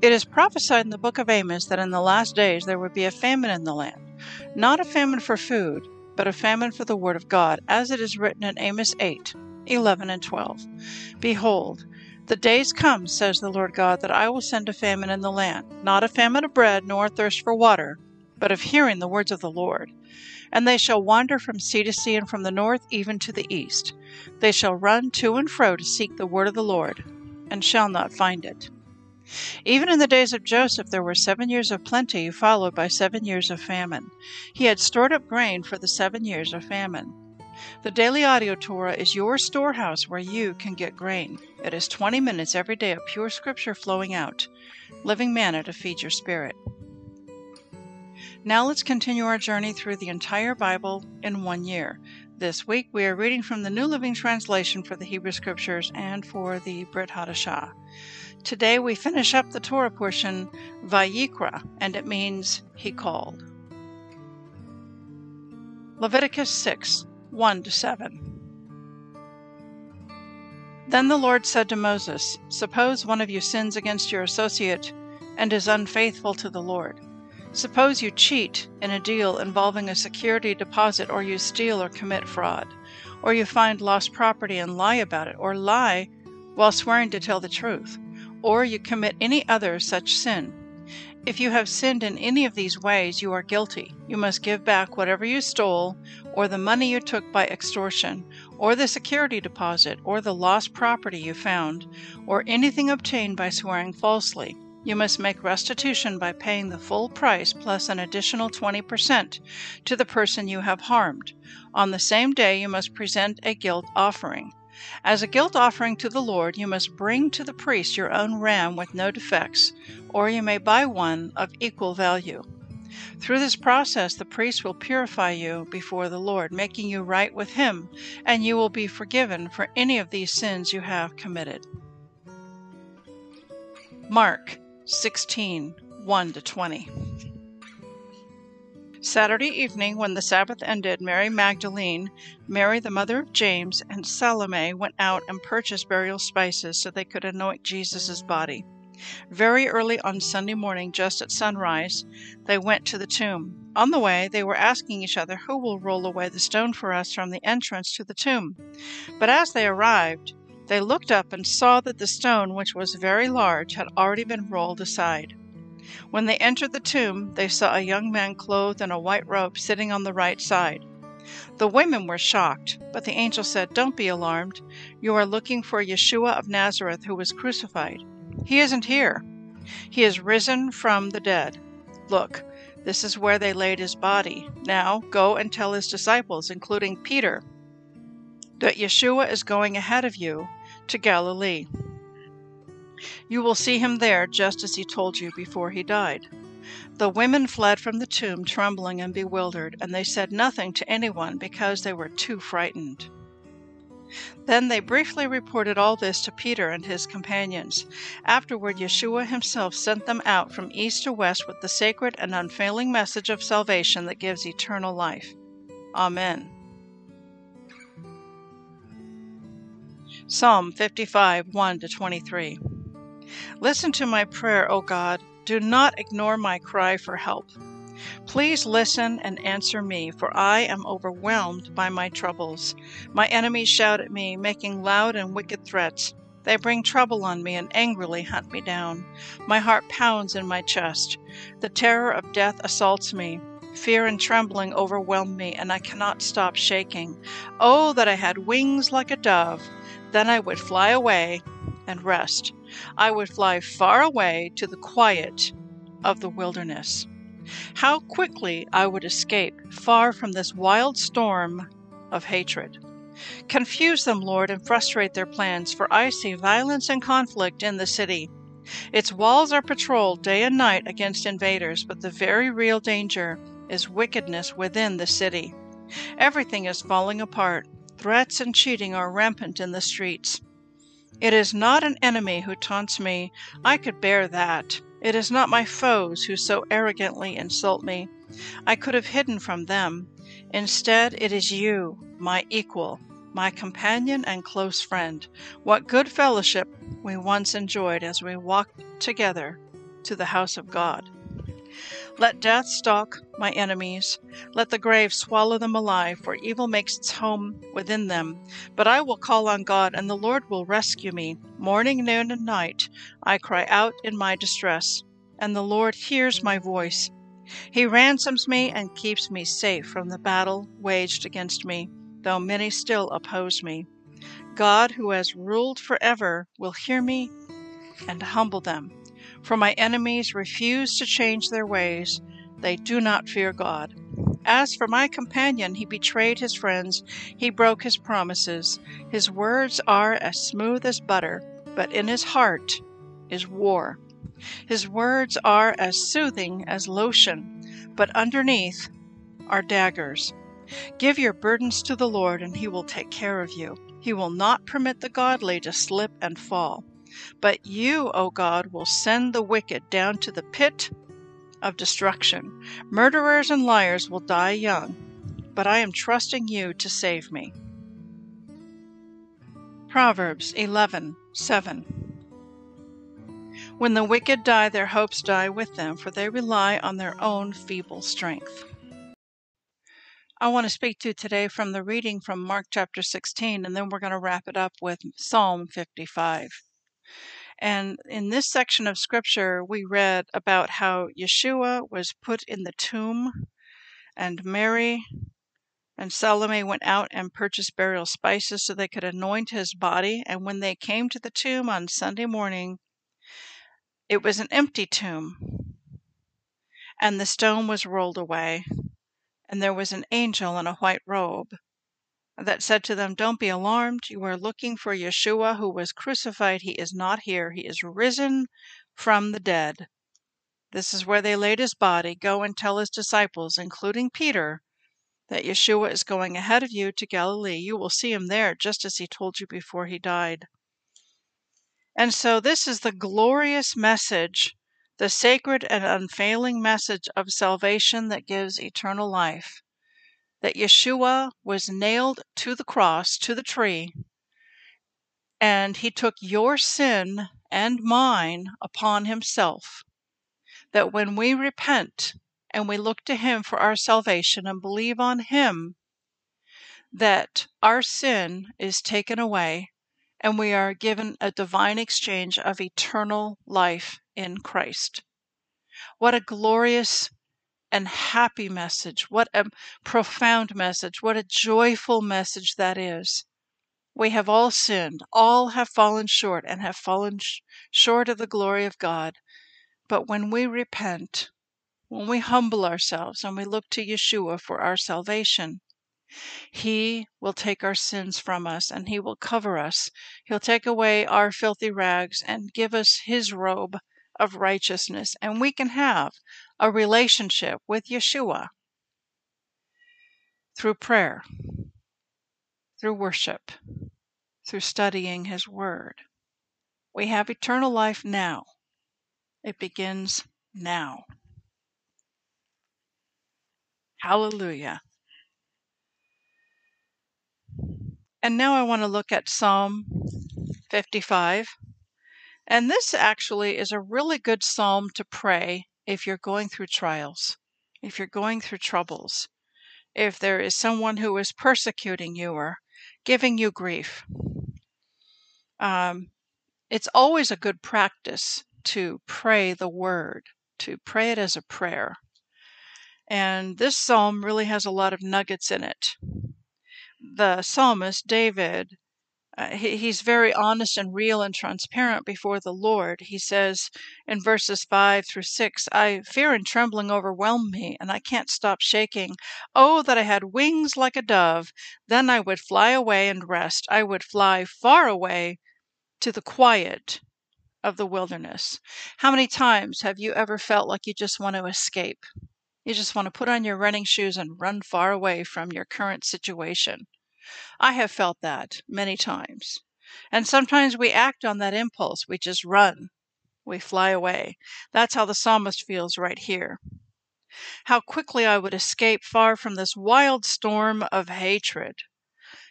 It is prophesied in the book of Amos that in the last days there would be a famine in the land. Not a famine for food, but a famine for the word of God, as it is written in Amos 8, 11 and 12. Behold, the days come, says the Lord God, that I will send a famine in the land, not a famine of bread, nor a thirst for water, but of hearing the words of the Lord. And they shall wander from sea to sea, and from the north even to the east. They shall run to and fro to seek the word of the Lord, and shall not find it. Even in the days of Joseph, there were seven years of plenty, followed by seven years of famine. He had stored up grain for the seven years of famine. The Daily Audio Torah is your storehouse where you can get grain. It is 20 minutes every day of pure scripture flowing out, living manna to feed your spirit. Now let's continue our journey through the entire Bible in one year. This week we are reading from the New Living Translation for the Hebrew Scriptures and for the Brit Hadashah. Today we finish up the Torah portion Vayikra, and it means He called. Leviticus 6 1 to 7. Then the Lord said to Moses, Suppose one of you sins against your associate and is unfaithful to the Lord. Suppose you cheat in a deal involving a security deposit, or you steal or commit fraud, or you find lost property and lie about it, or lie while swearing to tell the truth, or you commit any other such sin. If you have sinned in any of these ways, you are guilty. You must give back whatever you stole, or the money you took by extortion, or the security deposit, or the lost property you found, or anything obtained by swearing falsely. You must make restitution by paying the full price plus an additional 20% to the person you have harmed. On the same day, you must present a guilt offering. As a guilt offering to the Lord, you must bring to the priest your own ram with no defects, or you may buy one of equal value. Through this process, the priest will purify you before the Lord, making you right with Him, and you will be forgiven for any of these sins you have committed. Mark 16 1 20. Saturday evening, when the Sabbath ended, Mary Magdalene, Mary the mother of James, and Salome went out and purchased burial spices so they could anoint Jesus' body. Very early on Sunday morning, just at sunrise, they went to the tomb. On the way, they were asking each other who will roll away the stone for us from the entrance to the tomb. But as they arrived, they looked up and saw that the stone, which was very large, had already been rolled aside. When they entered the tomb, they saw a young man clothed in a white robe sitting on the right side. The women were shocked, but the angel said, Don't be alarmed. You are looking for Yeshua of Nazareth who was crucified. He isn't here. He is risen from the dead. Look, this is where they laid his body. Now go and tell his disciples, including Peter, that Yeshua is going ahead of you to Galilee. You will see him there just as he told you before he died. The women fled from the tomb trembling and bewildered, and they said nothing to anyone because they were too frightened. Then they briefly reported all this to Peter and his companions. Afterward, Yeshua himself sent them out from east to west with the sacred and unfailing message of salvation that gives eternal life. Amen. Psalm 55 1 23. Listen to my prayer, O God. Do not ignore my cry for help. Please listen and answer me, for I am overwhelmed by my troubles. My enemies shout at me, making loud and wicked threats. They bring trouble on me and angrily hunt me down. My heart pounds in my chest. The terror of death assaults me. Fear and trembling overwhelm me, and I cannot stop shaking. Oh, that I had wings like a dove! Then I would fly away and rest. I would fly far away to the quiet of the wilderness. How quickly I would escape far from this wild storm of hatred. Confuse them, Lord, and frustrate their plans, for I see violence and conflict in the city. Its walls are patrolled day and night against invaders, but the very real danger is wickedness within the city. Everything is falling apart. Threats and cheating are rampant in the streets. It is not an enemy who taunts me. I could bear that. It is not my foes who so arrogantly insult me. I could have hidden from them. Instead, it is you, my equal, my companion and close friend. What good fellowship we once enjoyed as we walked together to the house of God. Let death stalk my enemies. Let the grave swallow them alive, for evil makes its home within them. But I will call on God, and the Lord will rescue me. Morning, noon, and night I cry out in my distress, and the Lord hears my voice. He ransoms me and keeps me safe from the battle waged against me though many still oppose me. God, who has ruled forever, will hear me and humble them. For my enemies refuse to change their ways, they do not fear God. As for my companion, he betrayed his friends, he broke his promises. His words are as smooth as butter, but in his heart is war. His words are as soothing as lotion, but underneath are daggers. Give your burdens to the Lord, and He will take care of you. He will not permit the godly to slip and fall. But you, O God, will send the wicked down to the pit of destruction. Murderers and liars will die young, but I am trusting you to save me. Proverbs 11:7 When the wicked die, their hopes die with them, for they rely on their own feeble strength. I want to speak to today from the reading from Mark chapter 16, and then we're going to wrap it up with Psalm 55. And in this section of scripture, we read about how Yeshua was put in the tomb, and Mary and Salome went out and purchased burial spices so they could anoint his body. And when they came to the tomb on Sunday morning, it was an empty tomb, and the stone was rolled away and there was an angel in a white robe that said to them, Don't be alarmed. You are looking for Yeshua who was crucified. He is not here. He is risen from the dead. This is where they laid his body. Go and tell his disciples, including Peter, that Yeshua is going ahead of you to Galilee. You will see him there, just as he told you before he died. And so, this is the glorious message the sacred and unfailing message of salvation that gives eternal life. That Yeshua was nailed to the cross, to the tree, and he took your sin and mine upon himself. That when we repent and we look to him for our salvation and believe on him, that our sin is taken away and we are given a divine exchange of eternal life in Christ. What a glorious and happy message. What a profound message. What a joyful message that is. We have all sinned. All have fallen short and have fallen sh- short of the glory of God. But when we repent, when we humble ourselves and we look to Yeshua for our salvation, he will take our sins from us and He will cover us. He'll take away our filthy rags and give us His robe of righteousness, and we can have a relationship with Yeshua through prayer, through worship, through studying His Word. We have eternal life now. It begins now. Hallelujah. And now I want to look at Psalm 55. And this actually is a really good psalm to pray if you're going through trials, if you're going through troubles, if there is someone who is persecuting you or giving you grief. Um, it's always a good practice to pray the word, to pray it as a prayer. And this psalm really has a lot of nuggets in it. The psalmist, David, uh, he, he's very honest and real and transparent before the Lord. He says in verses 5 through 6 I fear and trembling overwhelm me, and I can't stop shaking. Oh, that I had wings like a dove! Then I would fly away and rest. I would fly far away to the quiet of the wilderness. How many times have you ever felt like you just want to escape? You just want to put on your running shoes and run far away from your current situation. I have felt that many times. And sometimes we act on that impulse. We just run. We fly away. That's how the psalmist feels right here. How quickly I would escape far from this wild storm of hatred.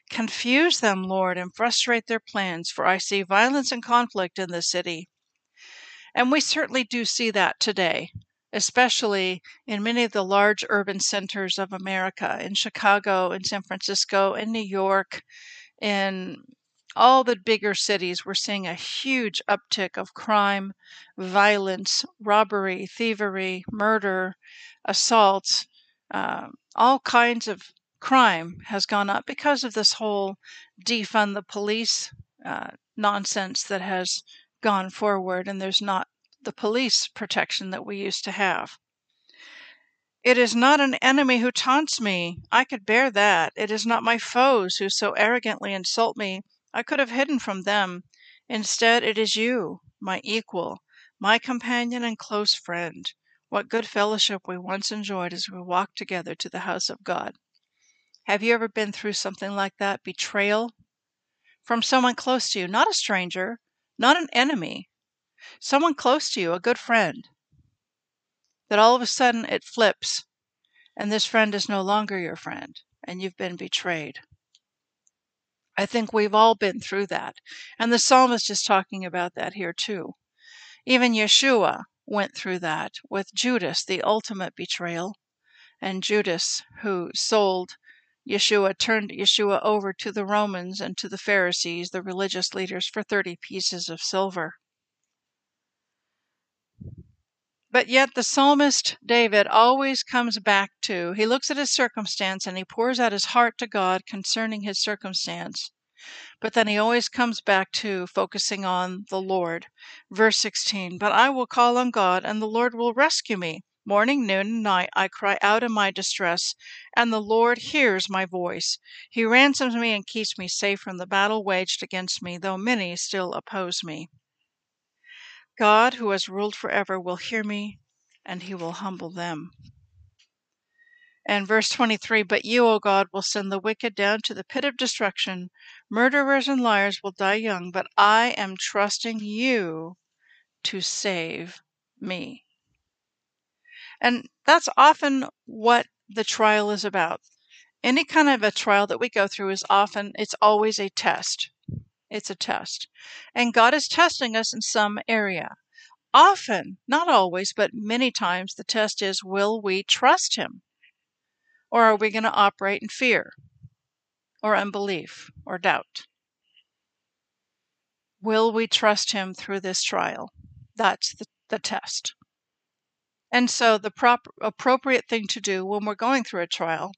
Confuse them, Lord, and frustrate their plans, for I see violence and conflict in the city. And we certainly do see that today especially in many of the large urban centers of America, in Chicago, in San Francisco, in New York, in all the bigger cities, we're seeing a huge uptick of crime, violence, robbery, thievery, murder, assaults, uh, all kinds of crime has gone up because of this whole defund the police uh, nonsense that has gone forward, and there's not the police protection that we used to have. It is not an enemy who taunts me. I could bear that. It is not my foes who so arrogantly insult me. I could have hidden from them. Instead, it is you, my equal, my companion and close friend. What good fellowship we once enjoyed as we walked together to the house of God. Have you ever been through something like that? Betrayal? From someone close to you, not a stranger, not an enemy, someone close to you, a good friend, that all of a sudden it flips and this friend is no longer your friend and you've been betrayed. I think we've all been through that. And the psalmist is talking about that here too. Even Yeshua went through that with Judas, the ultimate betrayal. And Judas, who sold Yeshua, turned Yeshua over to the Romans and to the Pharisees, the religious leaders, for 30 pieces of silver. But yet the psalmist David always comes back to, he looks at his circumstance and he pours out his heart to God concerning his circumstance. But then he always comes back to focusing on the Lord. Verse 16 But I will call on God, and the Lord will rescue me. Morning, noon, and night I cry out in my distress, and the Lord hears my voice. He ransoms me and keeps me safe from the battle waged against me, though many still oppose me. God, who has ruled forever, will hear me, and he will humble them. And verse 23 But you, O God, will send the wicked down to the pit of destruction. Murderers and liars will die young, but I am trusting you to save me. And that's often what the trial is about. Any kind of a trial that we go through is often, it's always a test. It's a test. And God is testing us in some area. Often, not always, but many times, the test is will we trust Him? Or are we going to operate in fear or unbelief or doubt? Will we trust Him through this trial? That's the, the test. And so, the proper, appropriate thing to do when we're going through a trial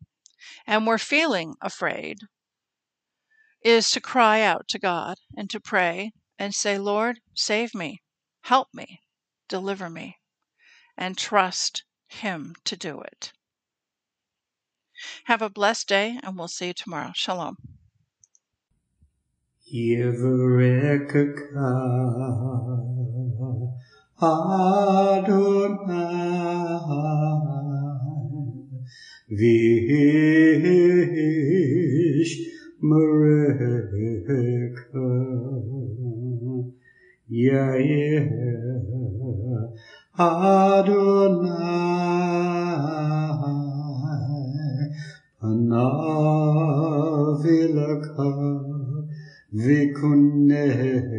and we're feeling afraid is to cry out to God and to pray and say, Lord, save me, help me, deliver me, and trust Him to do it. Have a blessed day, and we'll see you tomorrow. Shalom. Vish Mareka Yair Adonai. Panavilaka Vikuneka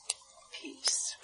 peace.